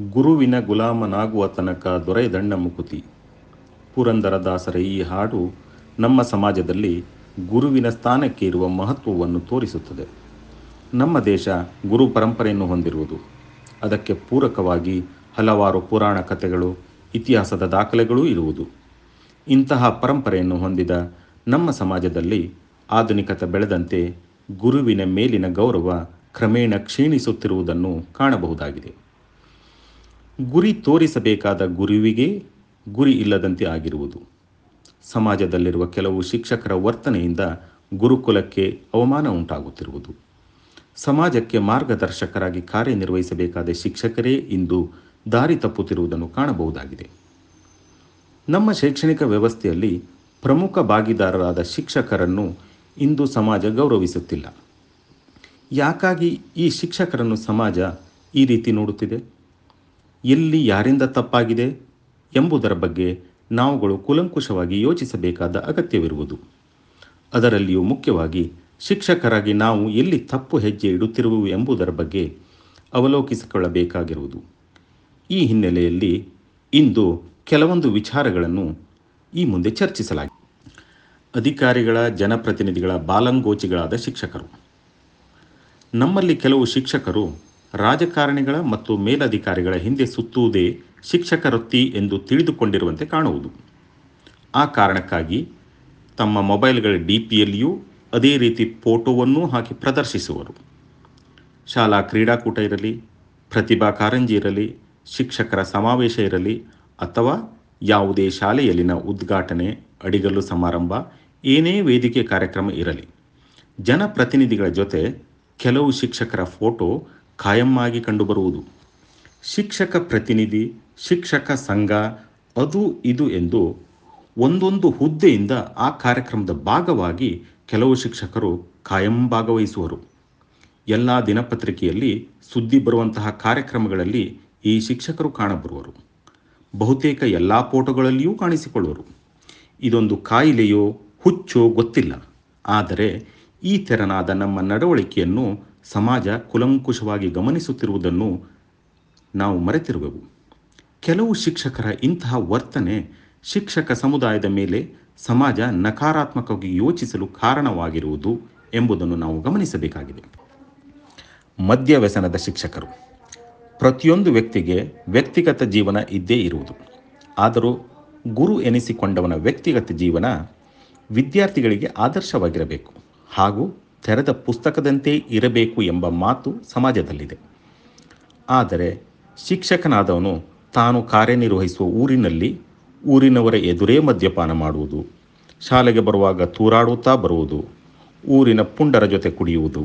ಗುರುವಿನ ಗುಲಾಮನಾಗುವ ತನಕ ದೊರೆದಣ್ಣ ಮುಕುತಿ. ಪುರಂದರದಾಸರ ಈ ಹಾಡು ನಮ್ಮ ಸಮಾಜದಲ್ಲಿ ಗುರುವಿನ ಸ್ಥಾನಕ್ಕೆ ಇರುವ ಮಹತ್ವವನ್ನು ತೋರಿಸುತ್ತದೆ. ನಮ್ಮ ದೇಶ ಗುರು ಪರಂಪರೆಯನ್ನು ಹೊಂದಿರುವುದು. ಅದಕ್ಕೆ ಪೂರಕವಾಗಿ ಹಲವಾರು ಪುರಾಣ ಕಥೆಗಳು, ಇತಿಹಾಸದ ದಾಖಲೆಗಳೂ ಇರುವುದು. ಇಂತಹ ಪರಂಪರೆಯನ್ನು ಹೊಂದಿದ ನಮ್ಮ ಸಮಾಜದಲ್ಲಿ ಆಧುನಿಕತೆ ಬೆಳೆದಂತೆ ಗುರುವಿನ ಮೇಲಿನ ಗೌರವ ಕ್ರಮೇಣ ಕ್ಷೀಣಿಸುತ್ತಿರುವುದನ್ನು ಕಾಣಬಹುದಾಗಿದೆ. ಗುರಿ ತೋರಿಸಬೇಕಾದ ಗುರುವಿಗೆ ಗುರಿ ಇಲ್ಲದಂತೆ ಆಗಿರುವುದು. ಸಮಾಜದಲ್ಲಿರುವ ಕೆಲವು ಶಿಕ್ಷಕರ ವರ್ತನೆಯಿಂದ ಗುರುಕುಲಕ್ಕೆ ಅವಮಾನ ಉಂಟಾಗುತ್ತಿರುವುದು. ಸಮಾಜಕ್ಕೆ ಮಾರ್ಗದರ್ಶಕರಾಗಿ ಕಾರ್ಯನಿರ್ವಹಿಸಬೇಕಾದ ಶಿಕ್ಷಕರೇ ಇಂದು ದಾರಿ ತಪ್ಪುತ್ತಿರುವುದನ್ನು ಕಾಣಬಹುದಾಗಿದೆ. ನಮ್ಮ ಶೈಕ್ಷಣಿಕ ವ್ಯವಸ್ಥೆಯಲ್ಲಿ ಪ್ರಮುಖ ಭಾಗಿದಾರರಾದ ಶಿಕ್ಷಕರನ್ನು ಇಂದು ಸಮಾಜ ಗೌರವಿಸುತ್ತಿಲ್ಲ. ಯಾಕಾಗಿ ಈ ಶಿಕ್ಷಕರನ್ನು ಸಮಾಜ ಈ ರೀತಿ ನೋಡುತ್ತಿದೆ? ಎಲ್ಲಿ ಯಾರಿಂದ ತಪ್ಪಾಗಿದೆ ಎಂಬುದರ ಬಗ್ಗೆ ನಾವುಗಳು ಕುಲಂಕುಷವಾಗಿ ಯೋಚಿಸಬೇಕಾದ ಅಗತ್ಯವಿರುವುದು. ಅದರಲ್ಲಿಯೂ ಮುಖ್ಯವಾಗಿ ಶಿಕ್ಷಕರಾಗಿ ನಾವು ಎಲ್ಲಿ ತಪ್ಪು ಹೆಜ್ಜೆ ಇಡುತ್ತಿರುವು ಎಂಬುದರ ಬಗ್ಗೆ ಅವಲೋಕಿಸಿಕೊಳ್ಳಬೇಕಾಗಿರುವುದು. ಈ ಹಿನ್ನೆಲೆಯಲ್ಲಿ ಇಂದು ಕೆಲವೊಂದು ವಿಚಾರಗಳನ್ನು ಈ ಮುಂದೆ ಚರ್ಚಿಸಲಾಗಿದೆ. ಅಧಿಕಾರಿಗಳ, ಜನಪ್ರತಿನಿಧಿಗಳ, ಬಾಲಂಗೋಚಿಗಳಾದ ಶಿಕ್ಷಕರು. ನಮ್ಮಲ್ಲಿ ಕೆಲವು ಶಿಕ್ಷಕರು ರಾಜಕಾರಣಿಗಳ ಮತ್ತು ಮೇಲಧಿಕಾರಿಗಳ ಹಿಂದೆ ಸುತ್ತುವುದೇ ಶಿಕ್ಷಕ ವೃತ್ತಿ ಎಂದು ತಿಳಿದುಕೊಂಡಿರುವಂತೆ ಕಾಣುವುದು. ಆ ಕಾರಣಕ್ಕಾಗಿ ತಮ್ಮ ಮೊಬೈಲ್ಗಳ ಡಿ ಪಿಯಲ್ಲಿಯೂ ಅದೇ ರೀತಿ ಫೋಟೋವನ್ನೂ ಹಾಕಿ ಪ್ರದರ್ಶಿಸುವರು. ಶಾಲಾ ಕ್ರೀಡಾಕೂಟ ಇರಲಿ, ಪ್ರತಿಭಾ ಕಾರಂಜಿ ಇರಲಿ, ಶಿಕ್ಷಕರ ಸಮಾವೇಶ ಇರಲಿ, ಅಥವಾ ಯಾವುದೇ ಶಾಲೆಯಲ್ಲಿನ ಉದ್ಘಾಟನೆ, ಅಡಿಗಲ್ಲು ಸಮಾರಂಭ, ಏನೇ ವೇದಿಕೆ ಕಾರ್ಯಕ್ರಮ ಇರಲಿ, ಜನಪ್ರತಿನಿಧಿಗಳ ಜೊತೆ ಕೆಲವು ಶಿಕ್ಷಕರ ಫೋಟೋ ಖಾಯಮ್ಮಾಗಿ ಕಂಡುಬರುವುದು. ಶಿಕ್ಷಕ ಪ್ರತಿನಿಧಿ, ಶಿಕ್ಷಕ ಸಂಘ, ಅದು ಇದು ಎಂದು ಒಂದೊಂದು ಹುದ್ದೆಯಿಂದ ಆ ಕಾರ್ಯಕ್ರಮದ ಭಾಗವಾಗಿ ಕೆಲವು ಶಿಕ್ಷಕರು ಖಾಯಂ ಭಾಗವಹಿಸುವರು. ಎಲ್ಲ ದಿನಪತ್ರಿಕೆಯಲ್ಲಿ ಸುದ್ದಿ ಬರುವಂತಹ ಕಾರ್ಯಕ್ರಮಗಳಲ್ಲಿ ಈ ಶಿಕ್ಷಕರು ಕಾಣಬರುವರು. ಬಹುತೇಕ ಎಲ್ಲ ಫೋಟೋಗಳಲ್ಲಿಯೂ ಕಾಣಿಸಿಕೊಳ್ಳುವರು. ಇದೊಂದು ಕಾಯಿಲೆಯೋ ಹುಚ್ಚೋ ಗೊತ್ತಿಲ್ಲ. ಆದರೆ ಈ ತೆರನಾದ ನಮ್ಮ ನಡವಳಿಕೆಯನ್ನು ಸಮಾಜ ಕುಲಂಕುಷವಾಗಿ ಗಮನಿಸುತ್ತಿರುವುದನ್ನು ನಾವು ಮರೆತಿರುವೆವು. ಕೆಲವು ಶಿಕ್ಷಕರ ಇಂತಹ ವರ್ತನೆ ಶಿಕ್ಷಕ ಸಮುದಾಯದ ಮೇಲೆ ಸಮಾಜ ನಕಾರಾತ್ಮಕವಾಗಿ ಯೋಚಿಸಲು ಕಾರಣವಾಗಿರುವುದು ಎಂಬುದನ್ನು ನಾವು ಗಮನಿಸಬೇಕಾಗಿದೆ. ಮದ್ಯ ವ್ಯಸನದ ಶಿಕ್ಷಕರು. ಪ್ರತಿಯೊಂದು ವ್ಯಕ್ತಿಗೆ ವ್ಯಕ್ತಿಗತ ಜೀವನ ಇದ್ದೇ ಇರುವುದು. ಆದರೂ ಗುರು ಎನಿಸಿಕೊಂಡವನ ವ್ಯಕ್ತಿಗತ ಜೀವನ ವಿದ್ಯಾರ್ಥಿಗಳಿಗೆ ಆದರ್ಶವಾಗಿರಬೇಕು. ಹಾಗೂ ತೆರೆದ ಪುಸ್ತಕದಂತೆ ಇರಬೇಕು ಎಂಬ ಮಾತು ಸಮಾಜದಲ್ಲಿದೆ. ಆದರೆ ಶಿಕ್ಷಕನಾದವನು ತಾನು ಕಾರ್ಯನಿರ್ವಹಿಸುವ ಊರಿನಲ್ಲಿ ಊರಿನವರ ಎದುರೇ ಮದ್ಯಪಾನ ಮಾಡುವುದು, ಶಾಲೆಗೆ ಬರುವಾಗ ತೂರಾಡುತ್ತಾ ಬರುವುದು, ಊರಿನ ಪುಂಡರ ಜೊತೆ ಕುಡಿಯುವುದು,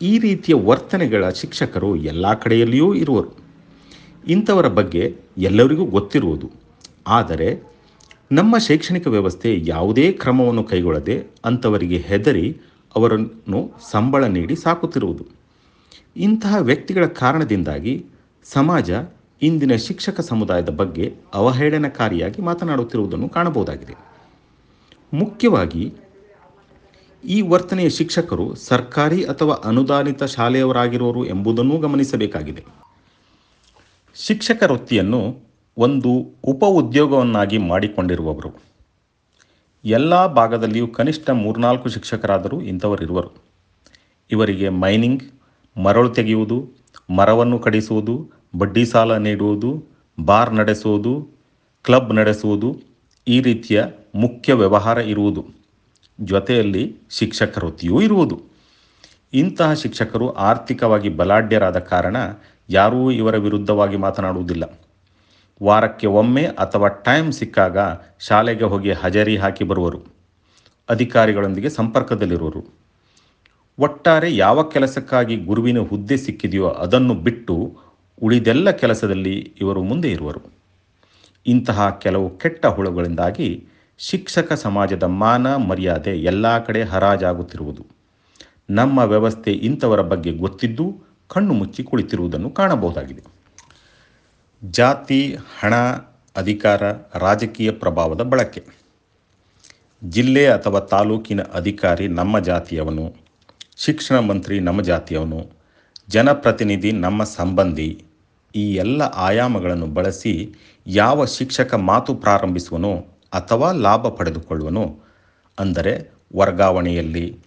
ಈ ರೀತಿಯ ವರ್ತನೆಗಳ ಶಿಕ್ಷಕರು ಎಲ್ಲ ಕಡೆಯಲ್ಲಿಯೂ ಇರುವರು. ಇಂಥವರ ಬಗ್ಗೆ ಎಲ್ಲರಿಗೂ ಗೊತ್ತಿರುವುದು. ಆದರೆ ನಮ್ಮ ಶೈಕ್ಷಣಿಕ ವ್ಯವಸ್ಥೆ ಯಾವುದೇ ಕ್ರಮವನ್ನು ಕೈಗೊಳ್ಳದೆ ಅಂಥವರಿಗೆ ಹೆದರಿ ಅವರನ್ನು ಸಂಬಳ ನೀಡಿ ಸಾಕುತ್ತಿರುವುದು. ಇಂತಹ ವ್ಯಕ್ತಿಗಳ ಕಾರಣದಿಂದಾಗಿ ಸಮಾಜ ಇಂದಿನ ಶಿಕ್ಷಕ ಸಮುದಾಯದ ಬಗ್ಗೆ ಅವಹೇಳನಕಾರಿಯಾಗಿ ಮಾತನಾಡುತ್ತಿರುವುದನ್ನು ಕಾಣಬಹುದಾಗಿದೆ. ಮುಖ್ಯವಾಗಿ, ಈ ವರ್ತನೆಯ ಶಿಕ್ಷಕರು ಸರ್ಕಾರಿ ಅಥವಾ ಅನುದಾನಿತ ಶಾಲೆಯವರಾಗಿರುವರು ಎಂಬುದನ್ನು ಗಮನಿಸಬೇಕಾಗಿದೆ. ಶಿಕ್ಷಕ ವೃತ್ತಿಯನ್ನು ಒಂದು ಉಪ ಉದ್ಯೋಗವನ್ನಾಗಿ ಮಾಡಿಕೊಂಡಿರುವವರು. ಎಲ್ಲ ಭಾಗದಲ್ಲಿಯೂ ಕನಿಷ್ಠ ಮೂರ್ನಾಲ್ಕು ಶಿಕ್ಷಕರಾದರೂ ಇಂಥವರಿರುವರು. ಇವರಿಗೆ ಮೈನಿಂಗ್, ಮರಳು ತೆಗೆಯುವುದು, ಮರವನ್ನು ಕಡಿಸುವುದು, ಬಡ್ಡಿ ಸಾಲ ನೀಡುವುದು, ಬಾರ್ ನಡೆಸುವುದು, ಕ್ಲಬ್ ನಡೆಸುವುದು, ಈ ರೀತಿಯ ಮುಖ್ಯ ವ್ಯವಹಾರ ಇರುವುದು. ಜೊತೆಯಲ್ಲಿ ಶಿಕ್ಷಕ ವೃತ್ತಿಯೂ ಇರುವುದು. ಇಂತಹ ಶಿಕ್ಷಕರು ಆರ್ಥಿಕವಾಗಿ ಬಲಾಢ್ಯರಾದ ಕಾರಣ ಯಾರೂ ಇವರ ವಿರುದ್ಧವಾಗಿ ಮಾತನಾಡುವುದಿಲ್ಲ. ವಾರಕ್ಕೆ ಒಮ್ಮೆ ಅಥವಾ ಟೈಮ್ ಸಿಕ್ಕಾಗ ಶಾಲೆಗೆ ಹೋಗಿ ಹಜರಿ ಹಾಕಿ ಬರುವರು. ಅಧಿಕಾರಿಗಳೊಂದಿಗೆ ಸಂಪರ್ಕದಲ್ಲಿರುವರು. ಒಟ್ಟಾರೆ ಯಾವ ಕೆಲಸಕ್ಕಾಗಿ ಗುರುವಿನ ಹುದ್ದೆ ಸಿಕ್ಕಿದೆಯೋ ಅದನ್ನು ಬಿಟ್ಟು ಉಳಿದೆಲ್ಲ ಕೆಲಸದಲ್ಲಿ ಇವರು ಮುಂದೆ ಇರುವರು. ಇಂತಹ ಕೆಲವು ಕೆಟ್ಟ ಹುಳುಗಳಿಂದಾಗಿ ಶಿಕ್ಷಕ ಸಮಾಜದ ಮಾನ ಮರ್ಯಾದೆ ಎಲ್ಲ ಕಡೆ ಹರಾಜಾಗುತ್ತಿರುವುದು. ನಮ್ಮ ವ್ಯವಸ್ಥೆ ಇಂಥವರ ಬಗ್ಗೆ ಗೊತ್ತಿದ್ದು ಕಣ್ಣು ಮುಚ್ಚಿ ಕುಳಿತಿರುವುದನ್ನು ಕಾಣಬಹುದಾಗಿದೆ. ಜಾತಿ, ಹಣ, ಅಧಿಕಾರ, ರಾಜಕೀಯ ಪ್ರಭಾವದ ಬಳಕೆ. ಜಿಲ್ಲೆ ಅಥವಾ ತಾಲೂಕಿನ ಅಧಿಕಾರಿ ನಮ್ಮ ಜಾತಿಯವನು, ಶಿಕ್ಷಣ ಮಂತ್ರಿ ನಮ್ಮ ಜಾತಿಯವನು, ಜನಪ್ರತಿನಿಧಿ ನಮ್ಮ ಸಂಬಂಧಿ, ಈ ಎಲ್ಲ ಆಯಾಮಗಳನ್ನು ಬಳಸಿ ಯಾವ ಶಿಕ್ಷಕ ಮಾತು ಪ್ರಾರಂಭಿಸುವನು ಅಥವಾ ಲಾಭ ಪಡೆದುಕೊಳ್ಳುವನು, ಅಂದರೆ ವರ್ಗಾವಣೆಯಲ್ಲಿ,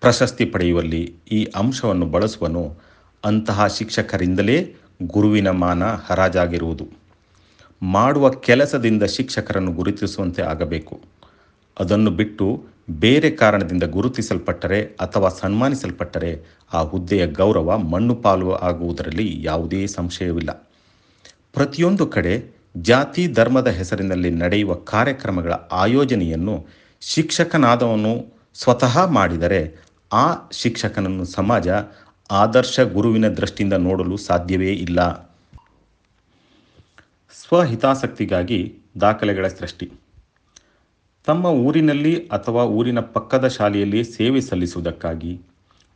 ಪ್ರಶಸ್ತಿ ಪಡೆಯುವಲ್ಲಿ ಈ ಅಂಶವನ್ನು ಬಳಸುವನು, ಅಂತಹ ಶಿಕ್ಷಕರಿಂದಲೇ ಗುರುವಿನ ಮಾನ ಹರಾಜಾಗಿರುವುದು. ಮಾಡುವ ಕೆಲಸದಿಂದ ಶಿಕ್ಷಕರನ್ನು ಗುರುತಿಸುವಂತೆ ಆಗಬೇಕು. ಅದನ್ನು ಬಿಟ್ಟು ಬೇರೆ ಕಾರಣದಿಂದ ಗುರುತಿಸಲ್ಪಟ್ಟರೆ ಅಥವಾ ಸನ್ಮಾನಿಸಲ್ಪಟ್ಟರೆ ಆ ಹುದ್ದೆಯ ಗೌರವ ಮಣ್ಣು ಪಾಲು ಆಗುವುದರಲ್ಲಿ ಯಾವುದೇ ಸಂಶಯವಿಲ್ಲ. ಪ್ರತಿಯೊಂದು ಕಡೆ ಜಾತಿ ಧರ್ಮದ ಹೆಸರಿನಲ್ಲಿ ನಡೆಯುವ ಕಾರ್ಯಕ್ರಮಗಳ ಆಯೋಜನೆಯನ್ನು ಶಿಕ್ಷಕನಾದವನು ಸ್ವತಃ ಮಾಡಿದರೆ ಆ ಶಿಕ್ಷಕನನ್ನು ಸಮಾಜ ಆದರ್ಶ ಗುರುವಿನ ದೃಷ್ಟಿಯಿಂದ ನೋಡಲು ಸಾಧ್ಯವೇ ಇಲ್ಲ. ಸ್ವಹಿತಾಸಕ್ತಿಗಾಗಿ ದಾಖಲೆಗಳ ಸೃಷ್ಟಿ. ತಮ್ಮ ಊರಿನಲ್ಲಿ ಅಥವಾ ಊರಿನ ಪಕ್ಕದ ಶಾಲೆಯಲ್ಲಿ ಸೇವೆ ಸಲ್ಲಿಸುವುದಕ್ಕಾಗಿ,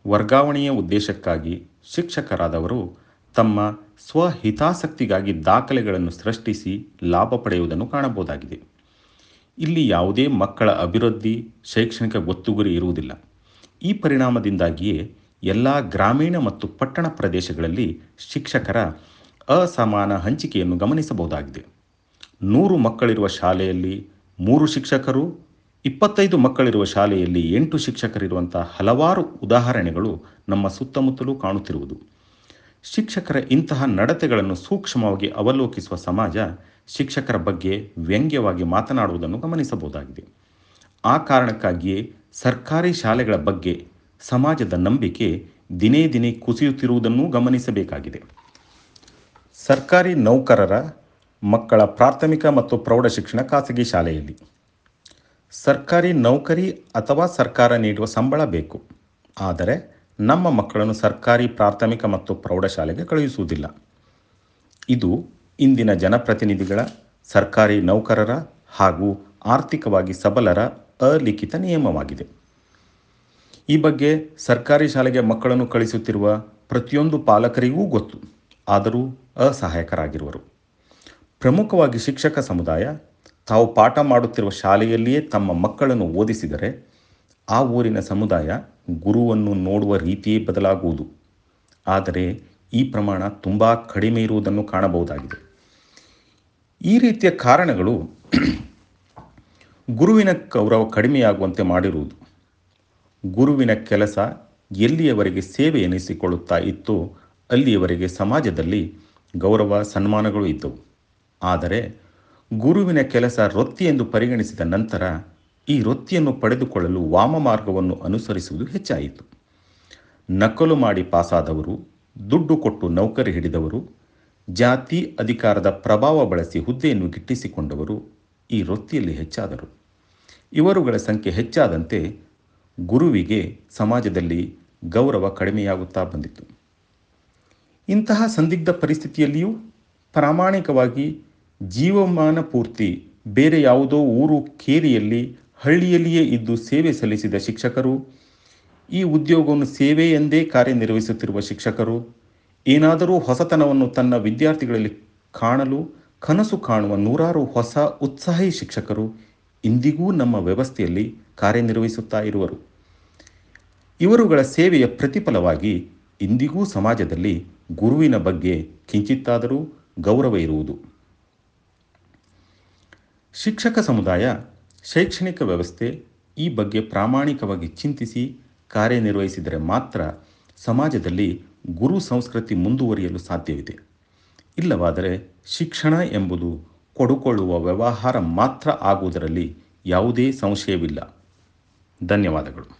ವರ್ಗಾವಣೆಯ ಉದ್ದೇಶಕ್ಕಾಗಿ ಶಿಕ್ಷಕರಾದವರು ತಮ್ಮ ಸ್ವಹಿತಾಸಕ್ತಿಗಾಗಿ ದಾಖಲೆಗಳನ್ನು ಸೃಷ್ಟಿಸಿ ಲಾಭ ಪಡೆಯುವುದನ್ನು ಕಾಣಬಹುದಾಗಿದೆ. ಇಲ್ಲಿ ಯಾವುದೇ ಮಕ್ಕಳ ಅಭಿವೃದ್ಧಿ, ಶೈಕ್ಷಣಿಕ ಗೊತ್ತುಗುರಿ ಇರುವುದಿಲ್ಲ. ಈ ಪರಿಣಾಮದಿಂದಾಗಿಯೇ ಎಲ್ಲ ಗ್ರಾಮೀಣ ಮತ್ತು ಪಟ್ಟಣ ಪ್ರದೇಶಗಳಲ್ಲಿ ಶಿಕ್ಷಕರ ಅಸಮಾನ ಹಂಚಿಕೆಯನ್ನು ಗಮನಿಸಬಹುದಾಗಿದೆ. ನೂರು ಮಕ್ಕಳಿರುವ ಶಾಲೆಯಲ್ಲಿ ಮೂರು ಶಿಕ್ಷಕರು, ಇಪ್ಪತ್ತೈದು ಮಕ್ಕಳಿರುವ ಶಾಲೆಯಲ್ಲಿ ಎಂಟು ಶಿಕ್ಷಕರಿರುವಂಥ ಹಲವಾರು ಉದಾಹರಣೆಗಳು ನಮ್ಮ ಸುತ್ತಮುತ್ತಲೂ ಕಾಣುತ್ತಿರುವುದು. ಶಿಕ್ಷಕರ ಇಂತಹ ನಡತೆಗಳನ್ನು ಸೂಕ್ಷ್ಮವಾಗಿ ಅವಲೋಕಿಸುವ ಸಮಾಜ ಶಿಕ್ಷಕರ ಬಗ್ಗೆ ವ್ಯಂಗ್ಯವಾಗಿ ಮಾತನಾಡುವುದನ್ನು ಗಮನಿಸಬಹುದಾಗಿದೆ. ಆ ಕಾರಣಕ್ಕಾಗಿಯೇ ಸರ್ಕಾರಿ ಶಾಲೆಗಳ ಬಗ್ಗೆ ಸಮಾಜದ ನಂಬಿಕೆ ದಿನೇ ದಿನೇ ಕುಸಿಯುತ್ತಿರುವುದನ್ನು ಗಮನಿಸಬೇಕಾಗಿದೆ. ಸರ್ಕಾರಿ ನೌಕರರ, ಮಕ್ಕಳ ಪ್ರಾಥಮಿಕ ಮತ್ತು ಪ್ರೌಢ ಶಿಕ್ಷಣ ಖಾಸಗಿ ಶಾಲೆಯಲ್ಲಿ. ಸರ್ಕಾರಿ ನೌಕರಿ ಅಥವಾ ಸರ್ಕಾರ ನೀಡುವ ಸಂಬಳ ಬೇಕು. ಆದರೆ ನಮ್ಮ ಮಕ್ಕಳನ್ನು ಸರ್ಕಾರಿ ಪ್ರಾಥಮಿಕ ಮತ್ತು ಪ್ರೌಢಶಾಲೆಗೆ ಕಳುಹಿಸುವುದಿಲ್ಲ. ಇದು ಇಂದಿನ ಜನಪ್ರತಿನಿಧಿಗಳ, ಸರ್ಕಾರಿ ನೌಕರರ ಹಾಗೂ ಆರ್ಥಿಕವಾಗಿ ಸಬಲರ ಅಲಿಖಿತ ನಿಯಮವಾಗಿದೆ. ಈ ಬಗ್ಗೆ ಸರ್ಕಾರಿ ಶಾಲೆಗೆ ಮಕ್ಕಳನ್ನು ಕಳಿಸುತ್ತಿರುವ ಪ್ರತಿಯೊಂದು ಪಾಲಕರಿಗೂ ಗೊತ್ತು. ಆದರೂ ಅಸಹಾಯಕರಾಗಿರುವರು. ಪ್ರಮುಖವಾಗಿ ಶಿಕ್ಷಕ ಸಮುದಾಯ, ತಾವು ಪಾಠ ಮಾಡುತ್ತಿರುವ ಶಾಲೆಯಲ್ಲಿಯೇ ತಮ್ಮ ಮಕ್ಕಳನ್ನು ಓದಿಸಿದರೆ ಆ ಊರಿನ ಸಮುದಾಯ ಗುರುವನ್ನು ನೋಡುವ ರೀತಿಯೇ ಬದಲಾಗುವುದು. ಆದರೆ ಈ ಪ್ರಮಾಣ ತುಂಬ ಕಡಿಮೆ ಇರುವುದನ್ನು ಕಾಣಬಹುದಾಗಿದೆ. ಈ ರೀತಿಯ ಕಾರಣಗಳು ಗುರುವಿನ ಗೌರವ ಕಡಿಮೆಯಾಗುವಂತೆ ಮಾಡಿರುವುದು. ಗುರುವಿನ ಕೆಲಸ ಎಲ್ಲಿಯವರೆಗೆ ಸೇವೆ ಎನಿಸಿಕೊಳ್ಳುತ್ತಾ ಇತ್ತು ಅಲ್ಲಿಯವರೆಗೆ ಸಮಾಜದಲ್ಲಿ ಗೌರವ, ಸನ್ಮಾನಗಳು ಇದ್ದವು. ಆದರೆ ಗುರುವಿನ ಕೆಲಸ ವೃತ್ತಿ ಎಂದು ಪರಿಗಣಿಸಿದ ನಂತರ ಈ ವೃತ್ತಿಯನ್ನು ಪಡೆದುಕೊಳ್ಳಲು ವಾಮ ಮಾರ್ಗವನ್ನು ಅನುಸರಿಸುವುದು ಹೆಚ್ಚಾಯಿತು. ನಕಲು ಮಾಡಿ ಪಾಸಾದವರು, ದುಡ್ಡು ಕೊಟ್ಟು ನೌಕರಿ ಹಿಡಿದವರು, ಜಾತಿ ಅಧಿಕಾರದ ಪ್ರಭಾವ ಬಳಸಿ ಹುದ್ದೆಯನ್ನು ಗಿಟ್ಟಿಸಿಕೊಂಡವರು ಈ ವೃತ್ತಿಯಲ್ಲಿ ಹೆಚ್ಚಾದರು. ಇವರುಗಳ ಸಂಖ್ಯೆ ಹೆಚ್ಚಾದಂತೆ ಗುರುವಿಗೆ ಸಮಾಜದಲ್ಲಿ ಗೌರವ ಕಡಿಮೆಯಾಗುತ್ತಾ ಬಂದಿತ್ತು. ಇಂತಹ ಸಂದಿಗ್ಧ ಪರಿಸ್ಥಿತಿಯಲ್ಲಿಯೂ ಪ್ರಾಮಾಣಿಕವಾಗಿ ಜೀವಮಾನ ಪೂರ್ತಿ ಬೇರೆ ಯಾವುದೋ ಊರು ಕೇರಿಯಲ್ಲಿ ಹಳ್ಳಿಯಲ್ಲಿಯೇ ಇದ್ದು ಸೇವೆ ಸಲ್ಲಿಸಿದ ಶಿಕ್ಷಕರು, ಈ ಉದ್ಯೋಗವನ್ನು ಸೇವೆ ಎಂದೇ ಕಾರ್ಯನಿರ್ವಹಿಸುತ್ತಿರುವ ಶಿಕ್ಷಕರು, ಏನಾದರೂ ಹೊಸತನವನ್ನು ತನ್ನ ವಿದ್ಯಾರ್ಥಿಗಳಲ್ಲಿ ಕಾಣಲು, ಕನಸು ಕಾಣುವ ನೂರಾರು ಹೊಸ ಉತ್ಸಾಹಿ ಶಿಕ್ಷಕರು ಇಂದಿಗೂ ನಮ್ಮ ವ್ಯವಸ್ಥೆಯಲ್ಲಿ ಕಾರ್ಯನಿರ್ವಹಿಸುತ್ತಾ ಇರುವರು. ಇವರುಗಳ ಸೇವೆಯ ಪ್ರತಿಫಲವಾಗಿ ಇಂದಿಗೂ ಸಮಾಜದಲ್ಲಿ ಗುರುವಿನ ಬಗ್ಗೆ ಕಿಂಚಿತ್ತಾದರೂ ಗೌರವ ಇರುವುದು. ಶಿಕ್ಷಕ ಸಮುದಾಯ ಶೈಕ್ಷಣಿಕ ವ್ಯವಸ್ಥೆ ಈ ಬಗ್ಗೆ ಪ್ರಾಮಾಣಿಕವಾಗಿ ಚಿಂತಿಸಿ ಕಾರ್ಯನಿರ್ವಹಿಸಿದರೆ ಮಾತ್ರ ಸಮಾಜದಲ್ಲಿ ಗುರು ಸಂಸ್ಕೃತಿ ಮುಂದುವರಿಯಲು ಸಾಧ್ಯವಿದೆ. ಇಲ್ಲವಾದರೆ ಶಿಕ್ಷಣ ಎಂಬುದು ಕೊಡುಕೊಳ್ಳುವ ವ್ಯವಹಾರ ಮಾತ್ರ ಆಗುವುದರಲ್ಲಿ ಯಾವುದೇ ಸಂಶಯವಿಲ್ಲ. ಧನ್ಯವಾದಗಳು.